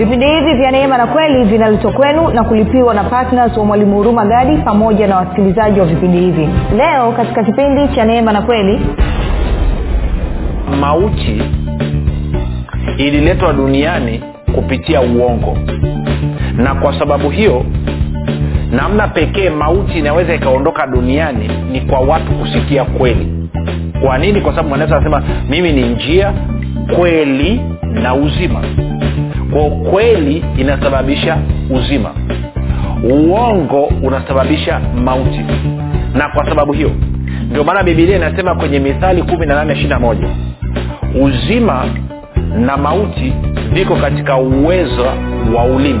vipindi hivi vya neema na kweli vinaletwa kwenu na kulipiwa na ptns wa mwalimu huruma gadi pamoja na wasikilizaji wa vipindi hivi. Leo katika kipindi cha neema na kweli mauti ililetwa duniani kupitia uongo. Na kwa sababu hiyo namna pekee mauti inaweza ikaondoka duniani ni kwa watu kusikia kweli. Kwa nini? Kwa sababu mwanaweza anasema mimi ni njia kweli na uzima kwa kweli inasababisha uzima. Uongo unasababisha mauti. Na kwa sababu hiyo ndio maana bibilia inasema kwenye mithali kumi na nane ishiri moja uzima na mauti viko katika uwezo wa ulimi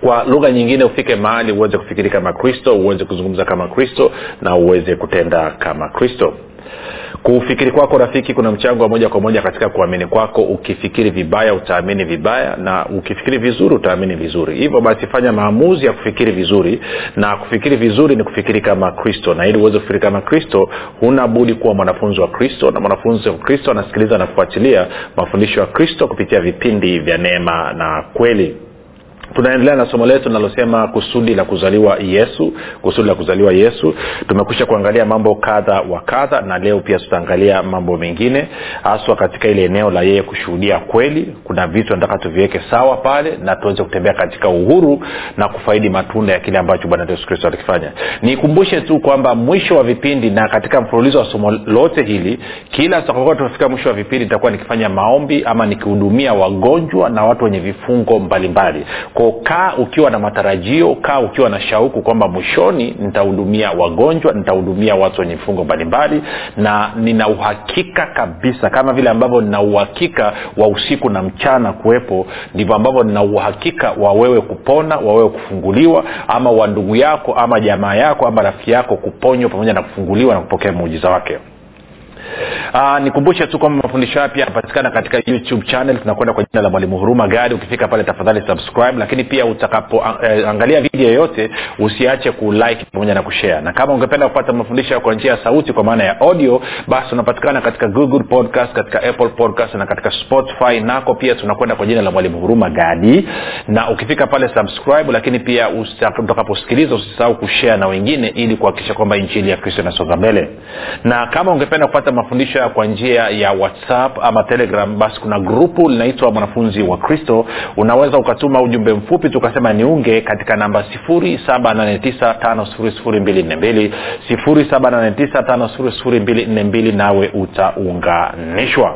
kwa lugha nyingine ufike mahali uweze kufikiri kama kristo uweze kuzungumza kama kristo na uweze kutenda kama kristo. Kufikiri kwako rafiki kuna mchango wa moja kwa moja katika kuamini kwako. Ukifikiri vibaya utaamini vibaya na ukifikiri vizuri utaamini vizuri. Hivyo basi fanya maamuzi ya kufikiri vizuri na kufikiri vizuri ni kufikiri kama kristo. Na ili uweze kufikiri kama kristo huna budi kuwa mwanafunzi wa kristo na mwanafunzi wa kristo anasikiliza na kufuatilia mafundisho ya kristo kupitia vipindi vya neema na kweli tunaendelea na somo letu linalosema kusudi la kuzaliwa yesu kusudi la kuzaliwa yesu. Tumekwisha kuangalia mambo kadha wa kadha na leo pia tutaangalia mambo mengine haswa katika ile eneo la yeye kushuhudia kweli. Kuna vitu nataka tuviweke sawa pale na tuweze kutembea katika uhuru na kufaidi matunda ya kile ambacho bwana yesu kristo alikifanya nikumbushe tu kwamba mwisho wa vipindi na katika mfululizo wa somo lote hili kila tutakokuwa tunafika mwisho wa vipindi nitakuwa nikifanya maombi ama nikihudumia wagonjwa na watu wenye vifungo mbalimbali. mbali kaa ukiwa na matarajio kaa ukiwa na shauku kwamba mwishoni nitahudumia wagonjwa nitahudumia watu wenye vifungo mbalimbali na nina uhakika kabisa kama vile ambavyo nina uhakika wa usiku na mchana kuwepo ndivyo ambavyo nina uhakika wa wewe kupona wa wewe kufunguliwa ama wa ndugu yako ama jamaa yako ama rafiki yako kuponywa pamoja na kufunguliwa na kupokea muujiza wake Uh, nikumbushe tu kwamba mafundisho haya pia yanapatikana katika youtube channel. Tunakwenda kwa jina la mwalimu huruma gari ukifika pale tafadhali subscribe lakini pia utakapoangalia uh, video yoyote usiache kulike pamoja na kushare. Na kama ungependa kupata mafundisho kwa njia ya sauti kwa maana ya audio basi unapatikana katika google podcast katika apple podcast na katika spotify. Nako pia tunakwenda kwa jina la mwalimu huruma gadi. Na ukifika pale subscribe lakini pia utakaposikiliza usisahau kushare na wengine ili kuhakikisha kwamba injili ya kristo inasonga mbele. Na kama ungependa kupata mafundisho haya kwa njia ya whatsapp ama telegram basi kuna grupu linaitwa mwanafunzi wa kristo. Unaweza ukatuma ujumbe mfupi tukasema niunge katika namba 7895242 7895242 nawe utaunganishwa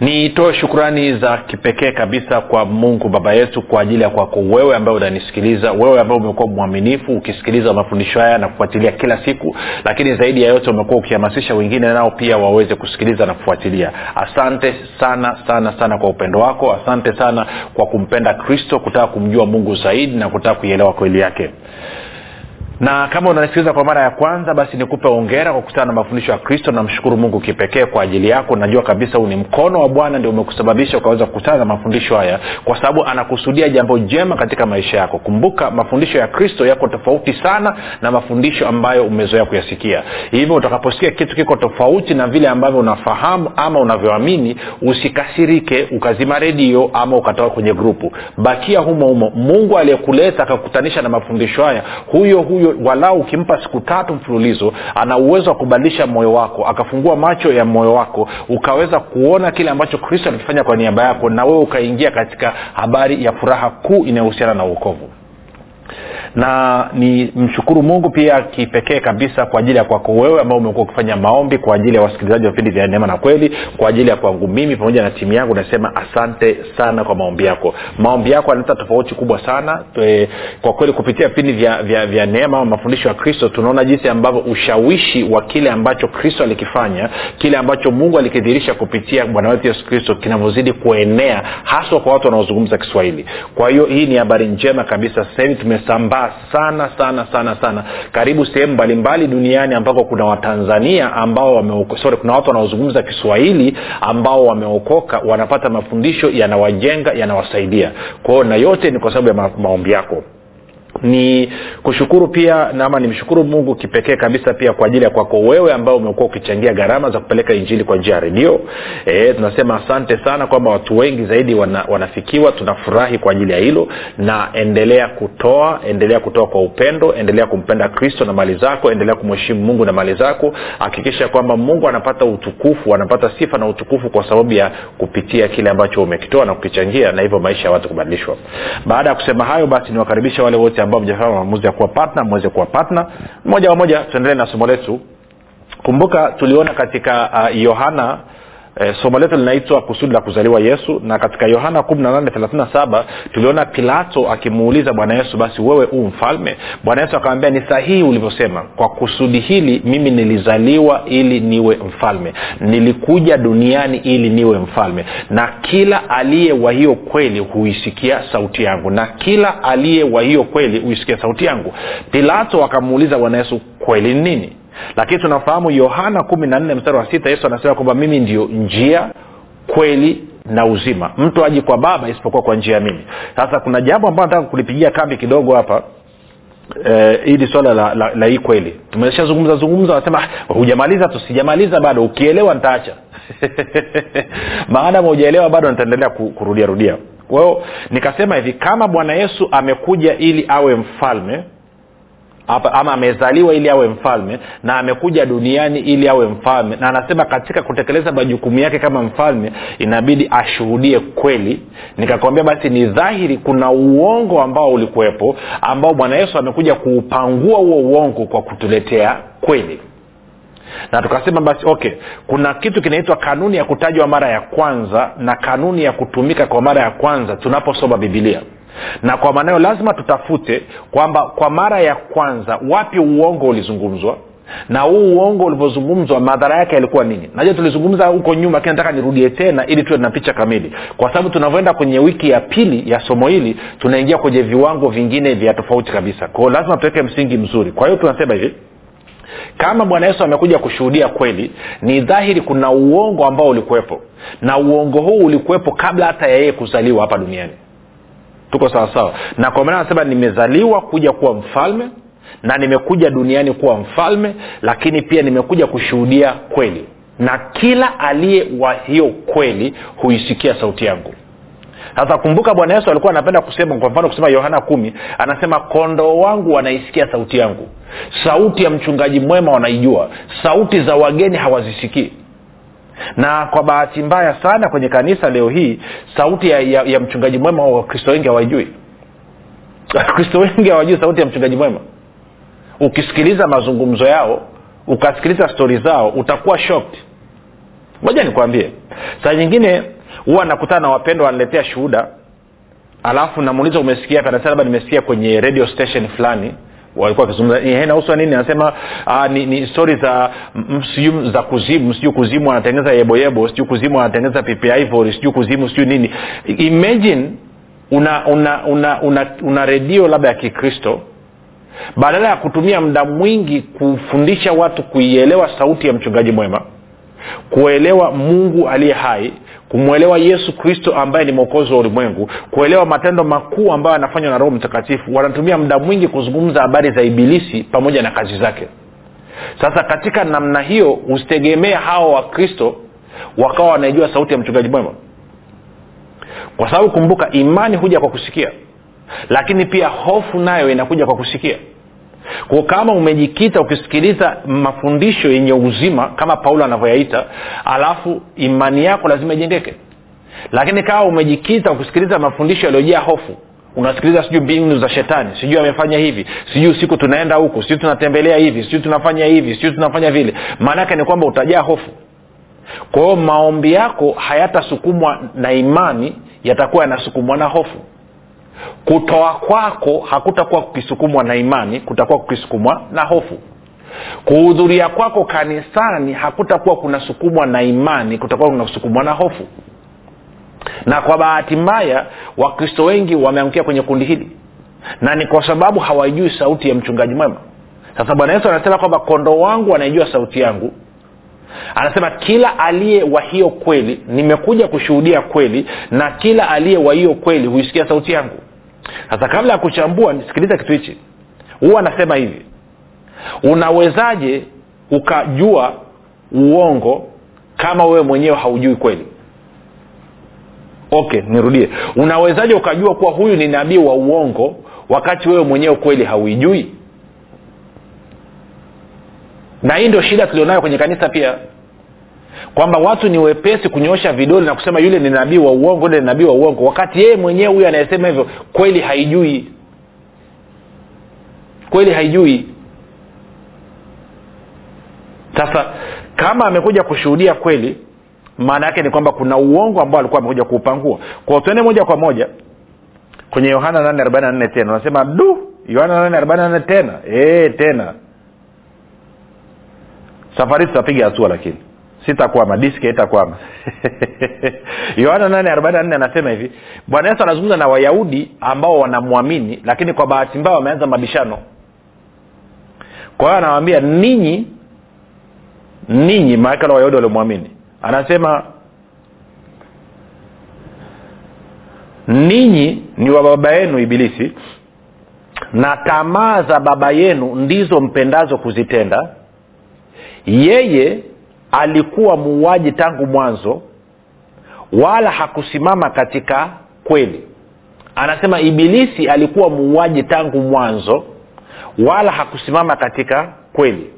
nitoe shukrani za kipekee kabisa kwa mungu baba yetu kwa ajili ya kwako wewe ambaye unanisikiliza wewe ambaye umekuwa mwaminifu ukisikiliza mafundisho haya na kufuatilia kila siku lakini zaidi ya yote umekuwa ukihamasisha wengine nao pia waweze kusikiliza na kufuatilia. Asante sana sana sana kwa upendo wako. Asante sana kwa kumpenda kristo kutaka kumjua mungu zaidi na kutaka kuielewa kweli yake na kama unanisikiliza kwa mara ya kwanza basi nikupe ongera kwa kukutana na mafundisho ya kristo. Namshukuru mungu kipekee kwa ajili yako. Najua kabisa huu ni mkono wa bwana ndio umekusababisha ukaweza kukutana na mafundisho haya kwa sababu anakusudia jambo jema katika maisha yako. Kumbuka mafundisho ya kristo yako tofauti sana na mafundisho ambayo umezoea kuyasikia. Hivyo utakaposikia kitu kiko tofauti na vile ambavyo unafahamu ama unavyoamini usikasirike ukazima redio ama ukatoka kwenye grupu. Bakia humo humo. Mungu aliyekuleta akakutanisha na mafundisho haya. Huyo huyo walau ukimpa siku tatu mfululizo ana uwezo wa kubadilisha moyo wako akafungua macho ya moyo wako ukaweza kuona kile ambacho kristo alikifanya kwa niaba yako na wewe ukaingia katika habari ya furaha kuu inayohusiana na uokovu na ni mshukuru mungu pia kipekee kabisa kwa ajili ya kwako wewe ambao umekuwa ukifanya maombi kwa ajili ya wasikilizaji wa vipindi vya neema na kweli kwa ajili ya kwangu mimi pamoja na timu yangu nasema asante sana kwa maombi yako. Maombi yako yanaleta tofauti kubwa sana. Tue, kwa kweli kupitia vipindi vya, vya, vya neema au mafundisho ya kristo tunaona jinsi ambavyo ushawishi wa kile ambacho kristo alikifanya kile ambacho mungu alikidhirisha kupitia bwana wetu yesu kristo kinavyozidi kuenea haswa kwa watu wanaozungumza kiswahili. Kwa hiyo hii ni habari njema kabisa. Sasa hivi tumesambaa sana sana sana sana. Karibu sehemu mbalimbali duniani ambako kuna watanzania ambao wameoko, kuna watu wanaozungumza kiswahili ambao wameokoka wanapata mafundisho yanawajenga yanawasaidia. Kwao na yote ni kwa sababu ya ma- maombi yako ni kushukuru pia ama nimshukuru mungu kipekee kabisa pia kwa ajili ya kwako wewe ambao umekuwa ukichangia gharama za kupeleka injili kwa njia ya redio. E, tunasema asante sana kwamba watu wengi zaidi wana, wanafikiwa. Tunafurahi kwa ajili ya hilo. Na endelea kutoa endelea kutoa kwa upendo endelea kumpenda kristo na mali zako endelea kumheshimu mungu na mali zako. Hakikisha kwamba mungu anapata utukufu anapata sifa na utukufu kwa sababu ya kupitia kile ambacho umekitoa na kukichangia na hivyo maisha ya watu kubadilishwa. Baada ya kusema hayo basi niwakaribisha wale wote ambao mjafanya maamuzi ya kuwa patna mweze kuwa patna moja kwa moja tuendelee na somo letu. Kumbuka tuliona katika yohana uh, E, somo letu linaitwa kusudi la kuzaliwa yesu na katika yohana 1837 tuliona pilato akimuuliza bwana yesu basi wewe huu mfalme? Bwana yesu akamwambia ni sahihi ulivyosema kwa kusudi hili mimi nilizaliwa ili niwe mfalme. Nilikuja duniani ili niwe mfalme. Na kila aliye wa hiyo kweli huisikia sauti yangu. Na kila aliye wa hiyo kweli huisikia sauti yangu. Pilato akamuuliza bwana yesu kweli ni nini lakini tunafahamu yohana kumi na nne mstari wa sita yesu anasema kwamba mimi ndio njia kweli na uzima. Mtu aji kwa baba isipokuwa kwa njia ya mimi. Sasa kuna jambo ambayo nataka kulipigia kambi kidogo hapa Eh, hili swala la, la, la hii kweli. Tumeshazungumza zungumza wanasema "Ah, hujamaliza tu sijamaliza bado ukielewa nitaacha. Maadamu hujaelewa bado nitaendelea kurudiarudia kurudia rudia. Kwa hiyo nikasema hivi kama bwana yesu amekuja ili awe mfalme ama amezaliwa ili awe mfalme na amekuja duniani ili awe mfalme. Na anasema katika kutekeleza majukumu yake kama mfalme inabidi ashuhudie kweli. Nikakwambia basi ni dhahiri kuna uongo ambao ulikuwepo ambao bwana yesu amekuja kuupangua huo uongo kwa kutuletea kweli. Na tukasema basi okay kuna kitu kinaitwa kanuni ya kutajwa mara ya kwanza na kanuni ya kutumika kwa mara ya kwanza tunaposoma bibilia na kwa maanayo lazima tutafute kwamba kwa mara ya kwanza wapi uongo ulizungumzwa na huu uongo ulivyozungumzwa madhara yake yalikuwa nini? Najua tulizungumza huko nyuma lakini nataka nirudie tena ili tuwe na picha kamili? Kwa sababu tunavyoenda kwenye wiki ya pili ya somo hili tunaingia kwenye viwango vingine vya tofauti kabisa. Kwao lazima tuweke msingi mzuri. Kwa hiyo tunasema hivi kama bwana yesu amekuja kushuhudia kweli ni dhahiri kuna uongo ambao ulikuwepo. Na uongo huu ulikuwepo kabla hata ya yeye kuzaliwa hapa duniani tuko sawasawa na kwa maana anasema nimezaliwa kuja kuwa mfalme na nimekuja duniani kuwa mfalme lakini pia nimekuja kushuhudia kweli. Na kila aliye wa hiyo kweli huisikia sauti yangu. Sasa kumbuka bwana yesu alikuwa anapenda kusema kwa mfano kusema yohana kumi anasema kondoo wangu wanaisikia sauti yangu. Sauti ya mchungaji mwema wanaijua. Sauti za wageni hawazisikii na kwa bahati mbaya sana kwenye kanisa leo hii sauti ya, ya, ya mchungaji mwema wakristo wengi hawaijui wakristo wengi hawajui sauti ya mchungaji mwema. Ukisikiliza mazungumzo yao ukasikiliza stori zao utakuwa shocked. Moja nikwambie. Saa nyingine huwa nakutana na wapendwa wanaletea shuhuda. Alafu namuuliza umesikia? Anasema labda nimesikia kwenye radio station fulani walikuwa wakizungumza. "Eh, inahusu nini? Anasema ah, ni, ni stori za mm, sijui za kuzimu sijui kuzimu anatengeneza yeboyebo sijui kuzimu anatengeneza pipi ivory sijui kuzimu sijui nini. Imagine una una una una, una redio labda ya kikristo badala ya kutumia muda mwingi kufundisha watu kuielewa sauti ya mchungaji mwema kuelewa mungu aliye hai kumwelewa yesu kristo ambaye ni mwokozi wa ulimwengu kuelewa matendo makuu ambayo anafanywa na roho mtakatifu wanatumia muda mwingi kuzungumza habari za ibilisi pamoja na kazi zake. Sasa katika namna hiyo usitegemee hawa wakristo wakawa wanaijua sauti ya mchungaji mwema. Kwa sababu kumbuka imani huja kwa kusikia lakini pia hofu nayo inakuja kwa kusikia kwa kama umejikita ukisikiliza mafundisho yenye uzima kama paulo anavyoyaita alafu imani yako lazima ijengeke. Lakini kama umejikita ukisikiliza mafundisho yaliyojaa hofu unasikiliza sijui mbinu za shetani sijui amefanya hivi sijui usiku tunaenda huku sijui tunatembelea hivi sijui tunafanya hivi sijui tunafanya vile maanaake ni kwamba utajaa hofu. Kwa hiyo maombi yako hayatasukumwa na imani yatakuwa yanasukumwa na hofu kutoa kwako hakutakuwa kukisukumwa na imani kutakuwa kukisukumwa na hofu. Kuhudhuria kwako kanisani hakutakuwa kunasukumwa na imani kutakuwa kunasukumwa na hofu. Na kwa bahati mbaya wakristo wengi wameangukia kwenye kundi hili. Na ni kwa sababu hawajui sauti ya mchungaji mwema. Sasa bwana yesu anasema kwamba kondoo wangu anaijua sauti yangu. Anasema kila aliye wa hiyo kweli nimekuja kushuhudia kweli na kila aliye wa hiyo kweli huisikia sauti yangu sasa kabla ya kuchambua nisikiliza kitu hichi. Huwa anasema hivi. Unawezaje ukajua uongo kama wewe mwenyewe haujui kweli? Okay nirudie. Unawezaje ukajua kuwa huyu ni nabii wa uongo wakati wewe mwenyewe kweli hauijui? Na hii ndio shida tulionayo kwenye kanisa pia kwamba watu ni wepesi kunyoosha vidole na kusema yule ni nabii wa uongo yule ni nabii wa uongo wakati yeye mwenyewe huyu anayesema hivyo kweli haijui. Kweli haijui. Sasa kama amekuja kushuhudia kweli maana yake ni kwamba kuna uongo ambao alikuwa amekuja kuupangua. Kwa tuende moja kwa moja kwenye yohana 844 tena. Unasema du yohana 844 tena. E, tena. Safari tutapiga hatua lakini sitakwama diski haitakwama. Yohana 844 anasema hivi bwana yesu anazungumza na wayahudi ambao wanamwamini lakini kwa bahati mbaya wameanza mabishano. Kwa hiyo anawambia ninyi ninyi maakala wayahudi waliomwamini. Anasema ninyi ni wa baba yenu ibilisi na tamaa za baba yenu ndizo mpendazo kuzitenda. Yeye alikuwa muuaji tangu mwanzo wala hakusimama katika kweli. Anasema ibilisi alikuwa muuaji tangu mwanzo wala hakusimama katika kweli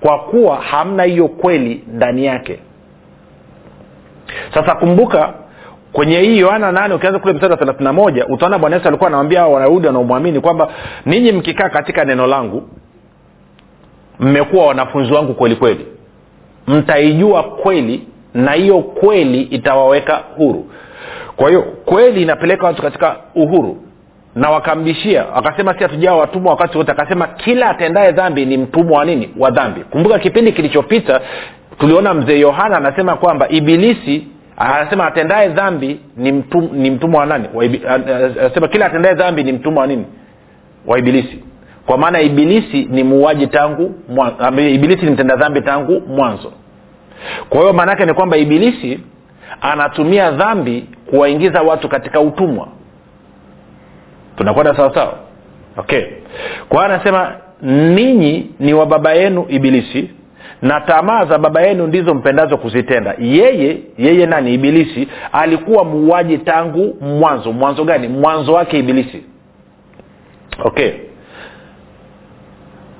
kwa kuwa hamna hiyo kweli ndani yake. Sasa kumbuka kwenye hii yohana nane ukianza kule mstari wa thelathina moja utaona bwana yesu alikuwa anawambia wanayahudi wanaomwamini kwamba ninyi mkikaa katika neno langu mmekuwa wanafunzi wangu kweli kweli mtaijua kweli na hiyo kweli itawaweka huru. Kwa hiyo kweli inapeleka watu katika uhuru. Na wakambishia wakasema si hatujaa watumwa wakati wote akasema kila atendaye dhambi ni mtumwa wa nini? Wa dhambi. Kumbuka kipindi kilichopita tuliona mzee yohana anasema kwamba ibilisi anasema atendaye dhambi ni, mtum, ni mtumwa wa nani? Anasema kila atendaye dhambi ni mtumwa wa nini? Wa ibilisi kwa maana ibilisi ni muuaji tangu ibilisi ni mtenda dhambi tangu mwanzo. Kwa hiyo maanaake ni kwamba ibilisi anatumia dhambi kuwaingiza watu katika utumwa. Tunakwenda sawasawa okay. Kwa hiyo anasema ninyi ni wa baba yenu ibilisi na tamaa za baba yenu ndizo mpendazo kuzitenda. Yeye yeye nani? Ibilisi alikuwa muuaji tangu mwanzo. Mwanzo gani? Mwanzo wake ibilisi. Okay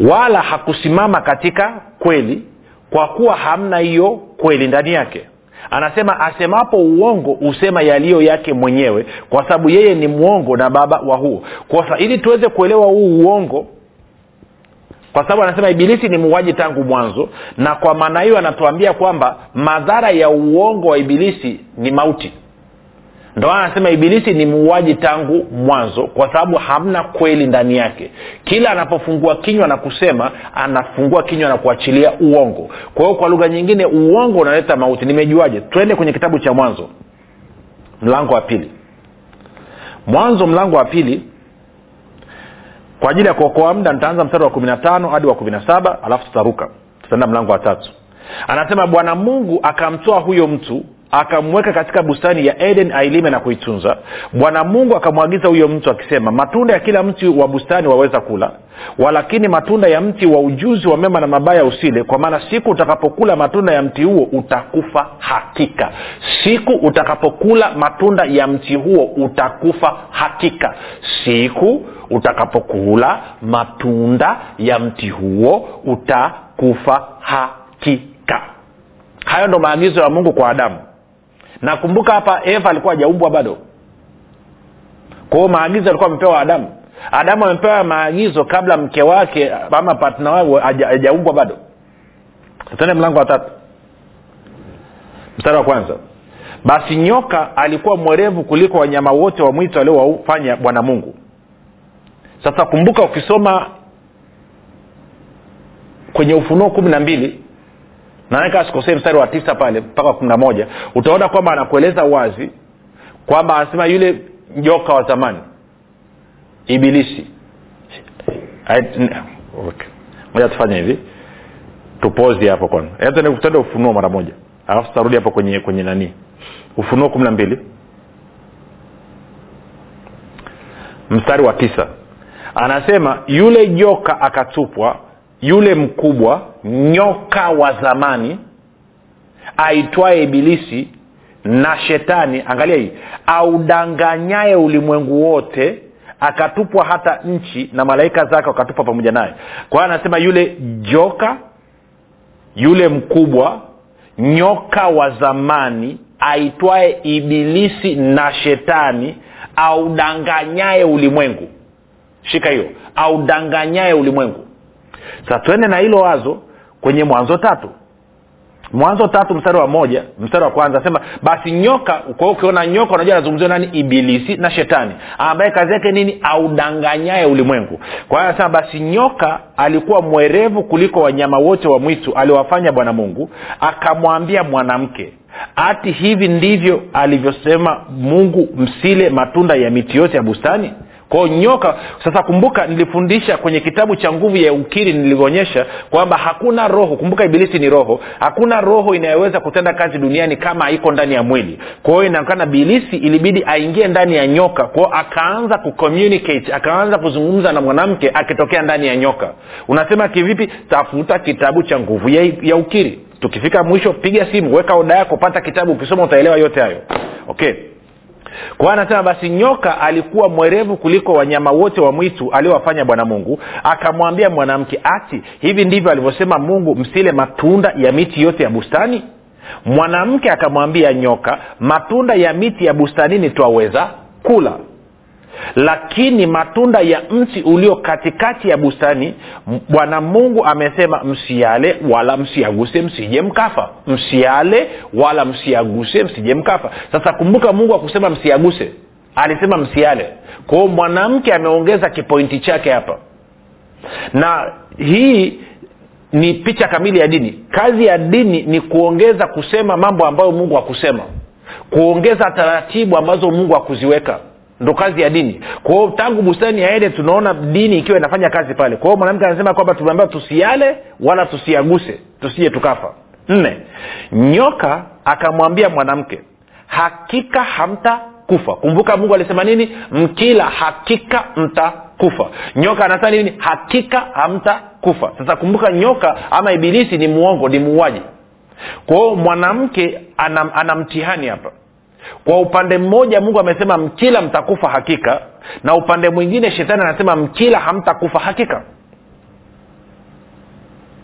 wala hakusimama katika kweli kwa kuwa hamna hiyo kweli ndani yake. Anasema asemapo uongo husema yaliyo yake mwenyewe kwa sababu yeye ni mwongo na baba wa huo. Kwa ili tuweze kuelewa huu uongo kwa sababu anasema ibilisi ni muuaji tangu mwanzo na kwa maana hiyo anatuambia kwamba madhara ya uongo wa ibilisi ni mauti ndo anasema ibilisi ni muuaji tangu mwanzo kwa sababu hamna kweli ndani yake. Kila anapofungua kinywa na kusema anafungua kinywa na kuachilia uongo. Kwa hiyo kwa lugha nyingine uongo unaleta mauti. Nimejuaje? Twende kwenye kitabu cha mwanzo mlango wa pili. Mwanzo mlango wa pili. Kwa ajili ya kuokoa muda nitaanza mstari wa kumi na tano hadi wa kumi na saba alafu tutaruka. Tutaenda mlango wa tatu. Anasema bwana mungu akamtoa huyo mtu akamweka katika bustani ya eden ailime na kuitunza. Bwana mungu akamwagiza huyo mtu akisema matunda ya kila mti wa bustani waweza kula walakini matunda ya mti wa ujuzi wa mema na mabaya usile kwa maana siku utakapokula matunda ya mti huo utakufa hakika. Siku utakapokula matunda ya mti huo utakufa hakika. Siku utakapokula matunda ya mti huo utakufa hakika. Hayo ndo maagizo ya mungu kwa adamu nakumbuka hapa eva alikuwa hajaumbwa bado. Kwao maagizo alikuwa amepewa adamu. Adamu amepewa maagizo kabla mke wake ama patna wake hajaumbwa bado. Tende mlango wa tatu. Mstari wa kwanza. Basi nyoka alikuwa mwerevu kuliko wanyama wote wa mwito aliowafanya bwana mungu. Sasa kumbuka ukisoma kwenye ufunuo kumi na mbili naeka sikosei mstari wa tisa pale mpaka kumi na moja utaona kwamba anakueleza wazi kwamba anasema yule joka wa zamani ibilisi. Moja tufanye hivi. Tupozi hapo kwanza. Tuende ufunuo mara moja. Alafu tutarudi hapo kwenye kwenye nanii ufunuo kumi na mbili. Mstari wa tisa. Anasema yule joka akatupwa yule mkubwa nyoka wa zamani aitwaye ibilisi na shetani angalia hii audanganyaye ulimwengu wote akatupwa hata nchi na malaika zake wakatupwa pamoja naye. Kwa hiyo anasema yule joka yule mkubwa nyoka wa zamani aitwaye ibilisi na shetani audanganyaye ulimwengu. Shika hiyo audanganyaye ulimwengu sasa twende na hilo wazo kwenye mwanzo tatu. Mwanzo tatu mstari wa moja mstari wa kwanza asema basi nyoka kwa ukiona nyoka unajua anazungumziwa nani? Ibilisi na shetani. Ambaye kazi yake nini? Audanganyaye ulimwengu. Kwa hiyo anasema basi nyoka alikuwa mwerevu kuliko wanyama wote wa mwitu aliwafanya bwana mungu akamwambia mwanamke ati hivi ndivyo alivyosema mungu msile matunda ya miti yote ya bustani kwao nyoka sasa kumbuka nilifundisha kwenye kitabu cha nguvu ya ukiri nilivyoonyesha kwamba hakuna roho kumbuka ibilisi ni roho hakuna roho inayoweza kutenda kazi duniani kama haiko ndani ya mwili. Kwa hiyo inaonekana bilisi ilibidi aingie ndani ya nyoka kwao akaanza kucommunicate akaanza kuzungumza na mwanamke akitokea ndani ya nyoka. Unasema kivipi? Tafuta kitabu cha nguvu ya, ya ukiri. Tukifika mwisho piga simu weka oda yako pata kitabu ukisoma utaelewa yote hayo. Okay kwa hiyo anasema basi nyoka alikuwa mwerevu kuliko wanyama wote wa mwitu aliowafanya bwana mungu. Akamwambia mwanamke ati hivi ndivyo alivyosema mungu msile matunda ya miti yote ya bustani? Mwanamke akamwambia nyoka matunda ya miti ya bustanini twaweza kula lakini matunda ya mti ulio katikati ya bustani bwana mungu amesema msiale wala msiaguse msije mkafa. Msiale wala msiaguse msije mkafa. Sasa kumbuka mungu akusema msiaguse. Alisema msiale. Kwao mwanamke ameongeza kipointi chake hapa. Na hii ni picha kamili ya dini. Kazi ya dini ni kuongeza kusema mambo ambayo mungu hakusema. Kuongeza taratibu ambazo mungu hakuziweka ndo kazi ya dini. Kwao tangu bustani ya ede tunaona dini ikiwa inafanya kazi pale. Kwao mwanamke anasema kwamba tumeambiwa tusiale wala tusiaguse tusije tukafa. Nne nyoka akamwambia mwanamke hakika hamta kufa kumbuka mungu alisema nini? Mkila hakika mtakufa. Nyoka anasema nini? Hakika hamta kufa sasa kumbuka nyoka ama ibilisi ni muongo ni muuaji. Kwao mwanamke ana, mtihani hapa kwa upande mmoja mungu amesema mkila mtakufa hakika na upande mwingine shetani anasema mkila hamtakufa hakika.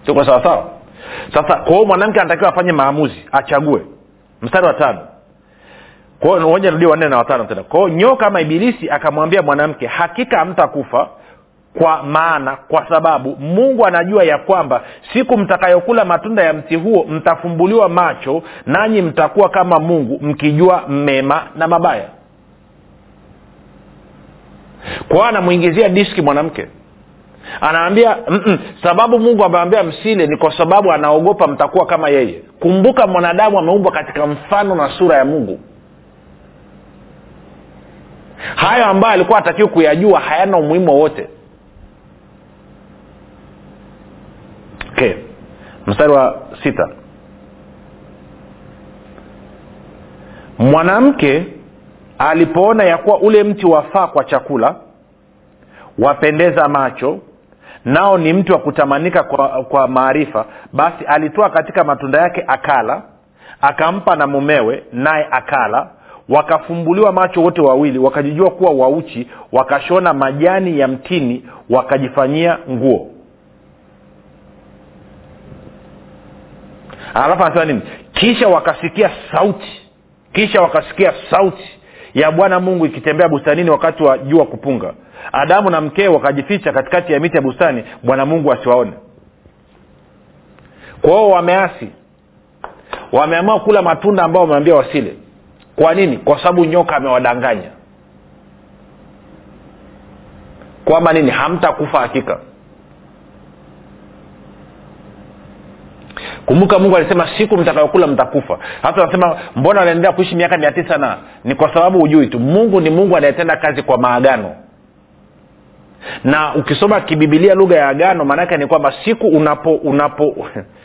Tuko sawasawa sasa kwa hiyo mwanamke anatakiwa afanye maamuzi achague. Mstari wa tano. Moja rudia wanne na watano tena. Kwao nyoka ama ibilisi akamwambia mwanamke hakika hamtakufa kwa maana kwa sababu mungu anajua ya kwamba siku mtakayokula matunda ya mti huo mtafumbuliwa macho nanyi mtakuwa kama mungu mkijua mema na mabaya. Kwao anamwingizia diski mwanamke. Anaambia sababu mungu amewambia msile ni kwa sababu anaogopa mtakuwa kama yeye. Kumbuka mwanadamu ameumbwa katika mfano na sura ya mungu. Hayo ambayo alikuwa atakiwa kuyajua hayana umuhimu wowote okay mstari wa sita. Mwanamke alipoona ya kuwa ule mti wafaa kwa chakula wapendeza macho nao ni mti wa kutamanika kwa, kwa maarifa basi alitoa katika matunda yake akala akampa na mumewe naye akala. Wakafumbuliwa macho wote wawili wakajijua kuwa wauchi wakashona majani ya mtini wakajifanyia nguo alafu anasema nini? Kisha wakasikia sauti. Kisha wakasikia sauti ya bwana mungu ikitembea bustanini wakati wa jua kupunga. Adamu na mkee wakajificha katikati ya miti ya bustani bwana mungu asiwaone. Kwao wameasi. Wameamua kula matunda ambao wameambia wasile. Kwa nini? Kwa sababu nyoka amewadanganya. Kwamba nini? Hamtakufa hakika kumbuka mungu alisema siku mtakayokula mtakufa. Hasa anasema mbona anaendelea kuishi miaka mia tisa na ni kwa sababu hujui tu. Mungu ni mungu anayetenda kazi kwa maagano. Na ukisoma kibibilia lugha ya agano maanaake ni kwamba siku unapo unapo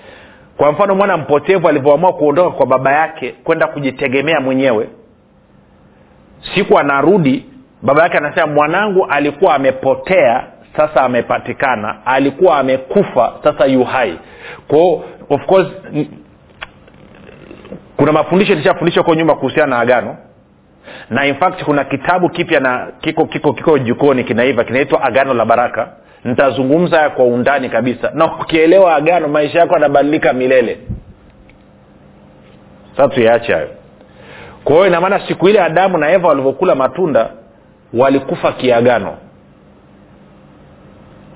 kwa mfano mwana mpotevu alivyoamua kuondoka kwa baba yake kwenda kujitegemea mwenyewe siku anarudi baba yake anasema mwanangu alikuwa amepotea sasa amepatikana. Alikuwa amekufa sasa yu hai. Kwao of course kuna mafundisho nishafundisha huko nyuma kuhusiana na agano. Na in fact kuna kitabu kipya na kiko kiko kiko jukoni kinaiva kinaitwa agano la baraka. Nitazungumza haya kwa undani kabisa. Na ukielewa agano maisha yako yanabadilika milele. Sasa tuyaache hayo. Kwa hiyo inamaana siku ile adamu na eva walivyokula matunda walikufa kiagano.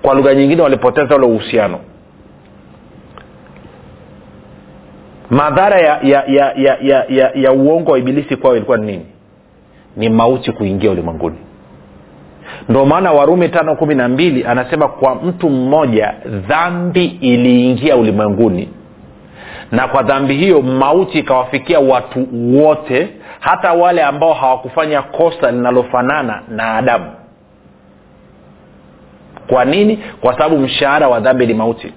Kwa lugha nyingine walipoteza ule uhusiano madhara ya ya ya ya ya, ya, ya uongo wa ibilisi kwao ilikuwa ni nini? Ni mauti kuingia ulimwenguni. Ndio maana warumi tano kumi na mbili anasema kwa mtu mmoja dhambi iliingia ulimwenguni. Na kwa dhambi hiyo mauti ikawafikia watu wote hata wale ambao hawakufanya kosa linalofanana na adamu. Kwa nini? Kwa sababu mshahara wa dhambi ni mauti.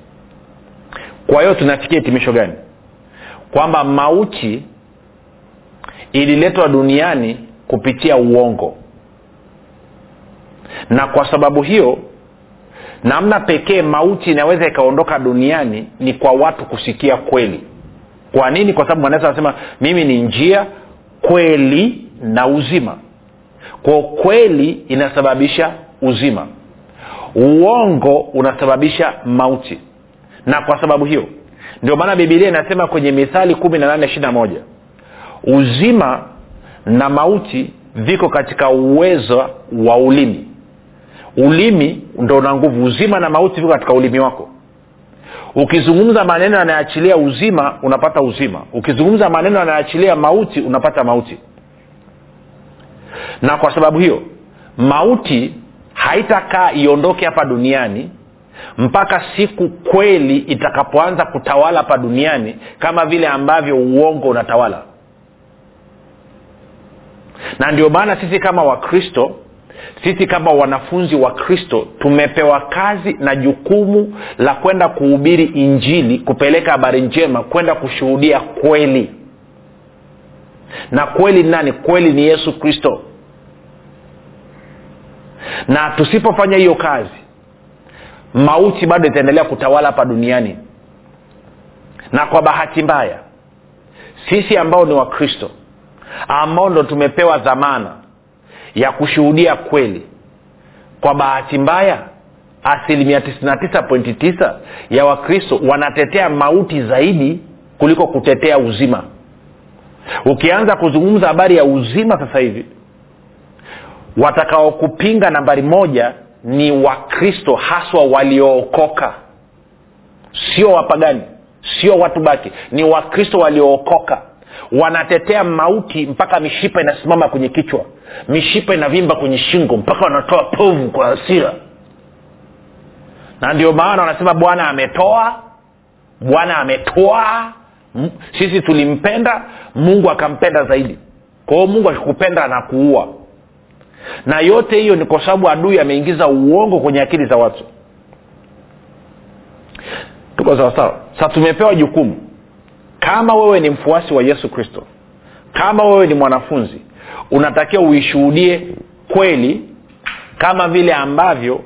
Kwa hiyo tunafikia hitimisho gani kwamba mauti ililetwa duniani kupitia uongo. Na kwa sababu hiyo namna pekee mauti inaweza ikaondoka duniani ni kwa watu kusikia kweli. Kwa nini? Kwa sababu mwanaweza anasema mimi ni njia kweli na uzima. Kwa kweli inasababisha uzima. Uongo unasababisha mauti. Na kwa sababu hiyo ndio maana bibilia inasema kwenye mithali kumi na nane ishiri na moja uzima na mauti viko katika uwezo wa ulimi. Ulimi ndo una nguvu. Uzima na mauti viko katika ulimi wako. Ukizungumza maneno yanayoachilia uzima unapata uzima. Ukizungumza maneno yanayoachilia mauti unapata mauti. Na kwa sababu hiyo mauti haitakaa iondoke hapa duniani mpaka siku kweli itakapoanza kutawala hapa duniani kama vile ambavyo uongo unatawala. Na ndio maana sisi kama wakristo sisi kama wanafunzi wa kristo tumepewa kazi na jukumu la kwenda kuhubiri injili kupeleka habari njema kwenda kushuhudia kweli. Na kweli nani? Kweli ni yesu kristo. Na tusipofanya hiyo kazi mauti bado itaendelea kutawala hapa duniani. Na kwa bahati mbaya sisi ambao ni wakristo ambao ndo tumepewa dhamana ya kushuhudia kweli kwa bahati mbaya asilimia 99.9 ya wakristo wanatetea mauti zaidi kuliko kutetea uzima. Ukianza kuzungumza habari ya uzima sasa hivi watakaokupinga nambari moja ni wakristo haswa waliookoka. Sio wapagani sio watu baki. Ni wakristo waliookoka. Wanatetea mauti mpaka mishipa inasimama kwenye kichwa. Mishipa inavimba kwenye shingo mpaka wanatoa povu kwa hasira. Na ndio maana wanasema bwana ametoa bwana ametoa. Sisi tulimpenda mungu akampenda zaidi. Kwa hiyo mungu akikupenda anakuua na yote hiyo ni kwa sababu adui ameingiza uongo kwenye akili za watu. Tuko sawasawa sa tumepewa jukumu. Kama wewe ni mfuasi wa yesu kristo kama wewe ni mwanafunzi unatakiwa uishuhudie kweli kama vile ambavyo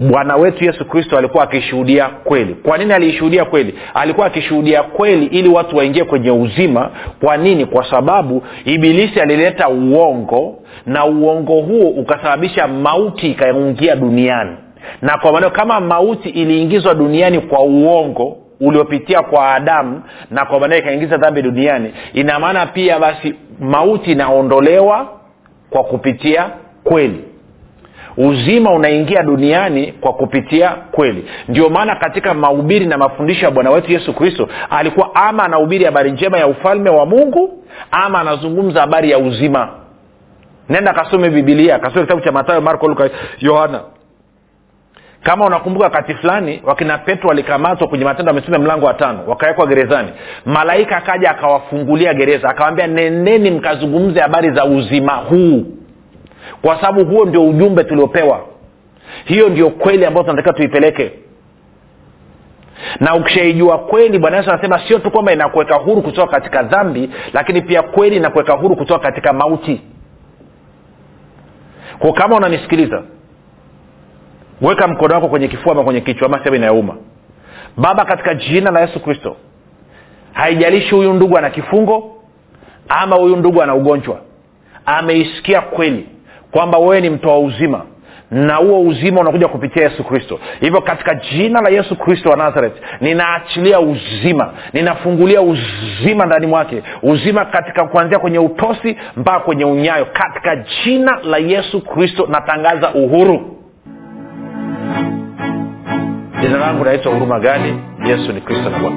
bwana wetu yesu kristo alikuwa akishuhudia kweli. Kwa nini aliishuhudia kweli? Alikuwa akishuhudia kweli ili watu waingie kwenye uzima. Kwa nini? Kwa sababu ibilisi alileta uongo na uongo huo ukasababisha mauti ikaingia duniani. Na kwa maneo kama mauti iliingizwa duniani kwa uongo uliopitia kwa adamu na kwa maana ikaingiza dhambi duniani ina maana pia basi mauti inaondolewa kwa kupitia kweli uzima unaingia duniani kwa kupitia kweli. Ndio maana katika mahubiri na mafundisho ya bwana wetu yesu kristo alikuwa ama anahubiri habari njema ya ufalme wa mungu ama anazungumza habari ya uzima. Nenda kasome bibilia kasome kitabu cha matayo marko luka yohana. Kama unakumbuka wakati fulani wakina petro walikamatwa kwenye matendo ya mlango wa tano wakawekwa gerezani. Malaika akaja akawafungulia gereza akawambia nendeni mkazungumze habari za uzima huu kwa sababu huo ndio ujumbe tuliopewa. Hiyo ndio kweli ambayo tunatakiwa tuipeleke. Na ukishaijua kweli bwana yesu anasema sio tu kwamba inakuweka huru kutoka katika dhambi lakini pia kweli inakuweka huru kutoka katika mauti. Ko kama unanisikiliza weka mkono wako kwenye kifua ama kwenye kichwa ama sehemu inayouma. Baba katika jina la yesu kristo haijalishi huyu ndugu ana kifungo ama huyu ndugu ana ugonjwa ameisikia kweli kwamba wewe ni mtoa uzima na huo uzima unakuja kupitia yesu kristo. Hivyo katika jina la yesu kristo wa nazareth ninaachilia uzima ninafungulia uzima ndani mwake. Uzima katika kuanzia kwenye utosi mpaka kwenye unyayo. Katika jina la yesu kristo natangaza uhuru. Jina langu naitwa huruma gani. Yesu ni kristo na bwana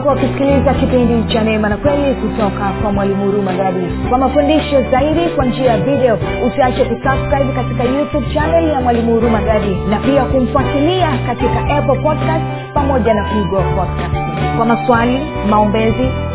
umekuwa ukisikiliza kipindi cha neema na kweli kutoka kwa mwalimu huruma gadi. Kwa mafundisho zaidi kwa njia ya video usiache kusubscribe katika youtube channel ya mwalimu huruma gadi na pia kumfuatilia katika apple podcast pamoja na google podcast. Kwa maswali maombezi